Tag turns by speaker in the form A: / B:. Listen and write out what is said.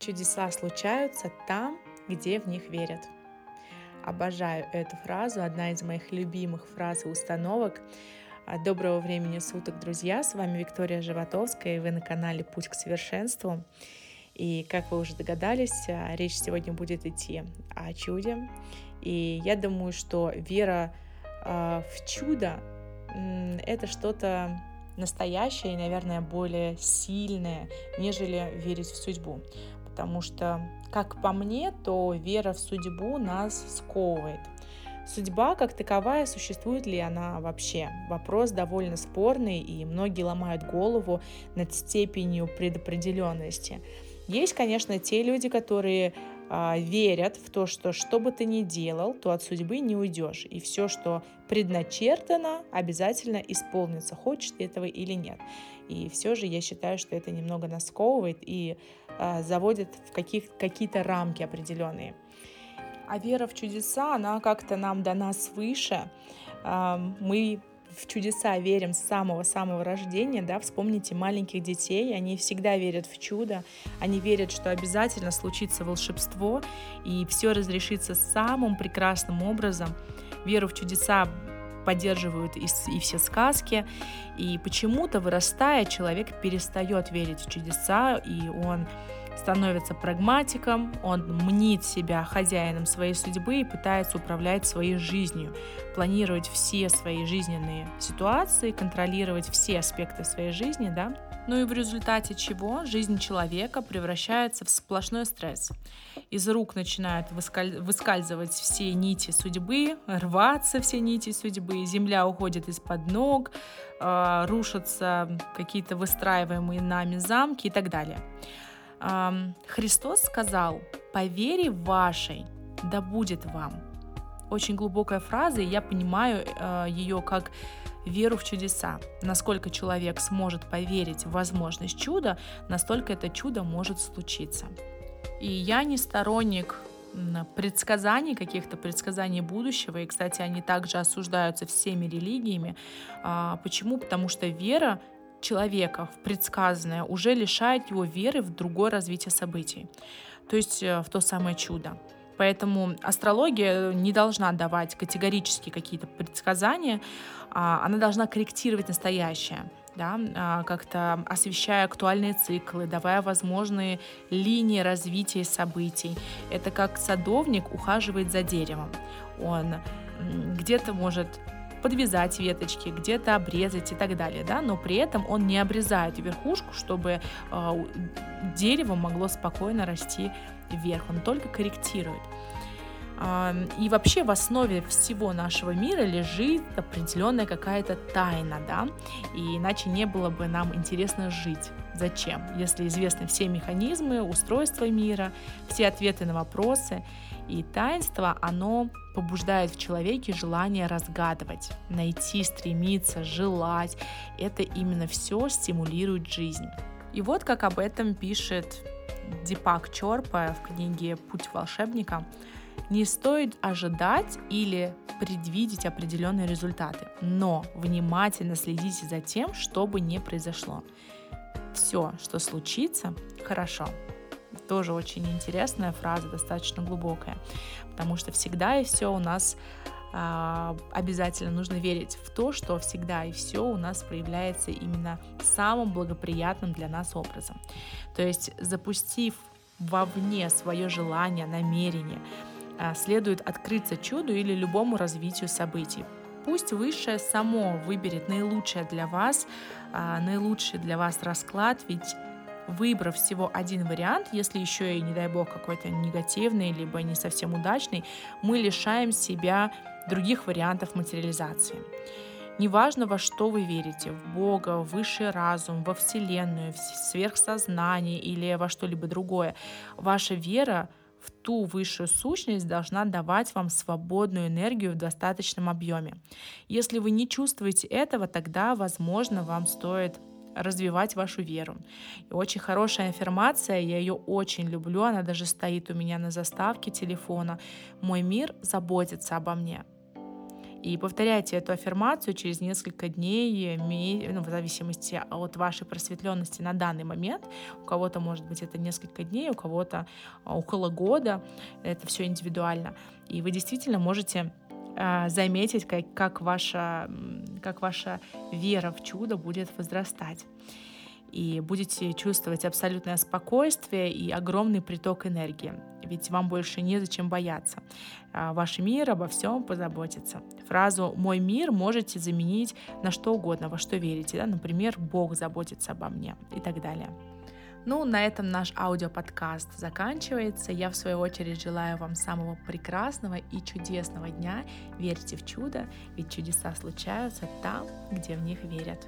A: Чудеса случаются там, где в них верят. Обожаю эту фразу, одна из моих любимых фраз и установок. А, доброго времени суток, друзья! С вами Виктория Животовская, и вы на канале «Путь к совершенству». И, как вы уже догадались, а, речь сегодня будет идти о чуде. И я думаю, что вера а, в чудо — это что-то настоящее и, наверное, более сильное, нежели верить в судьбу. Потому что, как по мне, то вера в судьбу нас сковывает. Судьба как таковая, существует ли она вообще? Вопрос довольно спорный, и многие ломают голову над степенью предопределенности. Есть, конечно, те люди, которые а, верят в то, что что бы ты ни делал, то от судьбы не уйдешь. И все, что предначертано, обязательно исполнится, хочешь ты этого или нет. И все же я считаю, что это немного насковывает и а, заводит в каких, какие-то рамки определенные. А вера в чудеса, она как-то нам дана свыше. Мы в чудеса верим с самого-самого рождения, да, вспомните маленьких детей, они всегда верят в чудо, они верят, что обязательно случится волшебство, и все разрешится самым прекрасным образом. Веру в чудеса поддерживают и, и все сказки, и почему-то вырастая, человек перестает верить в чудеса, и он становится прагматиком, он мнит себя хозяином своей судьбы и пытается управлять своей жизнью, планировать все свои жизненные ситуации, контролировать все аспекты своей жизни, да, ну и в результате чего жизнь человека превращается в сплошной стресс. Из рук начинают выскаль... выскальзывать все нити судьбы, рваться все нити судьбы, земля уходит из-под ног, э, рушатся какие-то выстраиваемые нами замки и так далее. Христос сказал, по вере вашей да будет вам. Очень глубокая фраза, и я понимаю э, ее как веру в чудеса. Насколько человек сможет поверить в возможность чуда, настолько это чудо может случиться. И я не сторонник предсказаний, каких-то предсказаний будущего, и, кстати, они также осуждаются всеми религиями. А, почему? Потому что вера человека в предсказанное уже лишает его веры в другое развитие событий, то есть э, в то самое чудо. Поэтому астрология не должна давать категорически какие-то предсказания, а она должна корректировать настоящее да, а, как-то освещая актуальные циклы, давая возможные линии развития событий. Это как садовник ухаживает за деревом. Он где-то может подвязать веточки, где-то обрезать и так далее, да, но при этом он не обрезает верхушку, чтобы э, дерево могло спокойно расти вверх, он только корректирует. И вообще в основе всего нашего мира лежит определенная какая-то тайна, да, и иначе не было бы нам интересно жить. Зачем? Если известны все механизмы, устройства мира, все ответы на вопросы, и таинство, оно побуждает в человеке желание разгадывать, найти, стремиться, желать. Это именно все стимулирует жизнь. И вот как об этом пишет Дипак Чорпа в книге «Путь волшебника», не стоит ожидать или предвидеть определенные результаты, но внимательно следите за тем, чтобы не произошло. Все, что случится, хорошо. Тоже очень интересная фраза, достаточно глубокая, потому что всегда и все у нас э, обязательно нужно верить в то, что всегда и все у нас проявляется именно самым благоприятным для нас образом. То есть запустив вовне свое желание, намерение, следует открыться чуду или любому развитию событий. Пусть высшее само выберет наилучшее для вас, э, наилучший для вас расклад, ведь выбрав всего один вариант, если еще и, не дай бог, какой-то негативный, либо не совсем удачный, мы лишаем себя других вариантов материализации. Неважно, во что вы верите, в Бога, в высший разум, во Вселенную, в сверхсознание или во что-либо другое, ваша вера в ту высшую сущность должна давать вам свободную энергию в достаточном объеме. Если вы не чувствуете этого, тогда, возможно, вам стоит развивать вашу веру. И очень хорошая аффирмация, я ее очень люблю, она даже стоит у меня на заставке телефона. Мой мир заботится обо мне. И повторяйте эту аффирмацию через несколько дней, ну, в зависимости от вашей просветленности на данный момент. У кого-то, может быть, это несколько дней, у кого-то а, около года. Это все индивидуально. И вы действительно можете а, заметить, как, как, ваша, как ваша вера в чудо будет возрастать и будете чувствовать абсолютное спокойствие и огромный приток энергии. Ведь вам больше незачем бояться. А, ваш мир обо всем позаботится. Фразу «мой мир» можете заменить на что угодно, во что верите. Да? Например, «Бог заботится обо мне» и так далее. Ну, на этом наш аудиоподкаст заканчивается. Я, в свою очередь, желаю вам самого прекрасного и чудесного дня. Верьте в чудо, ведь чудеса случаются там, где в них верят.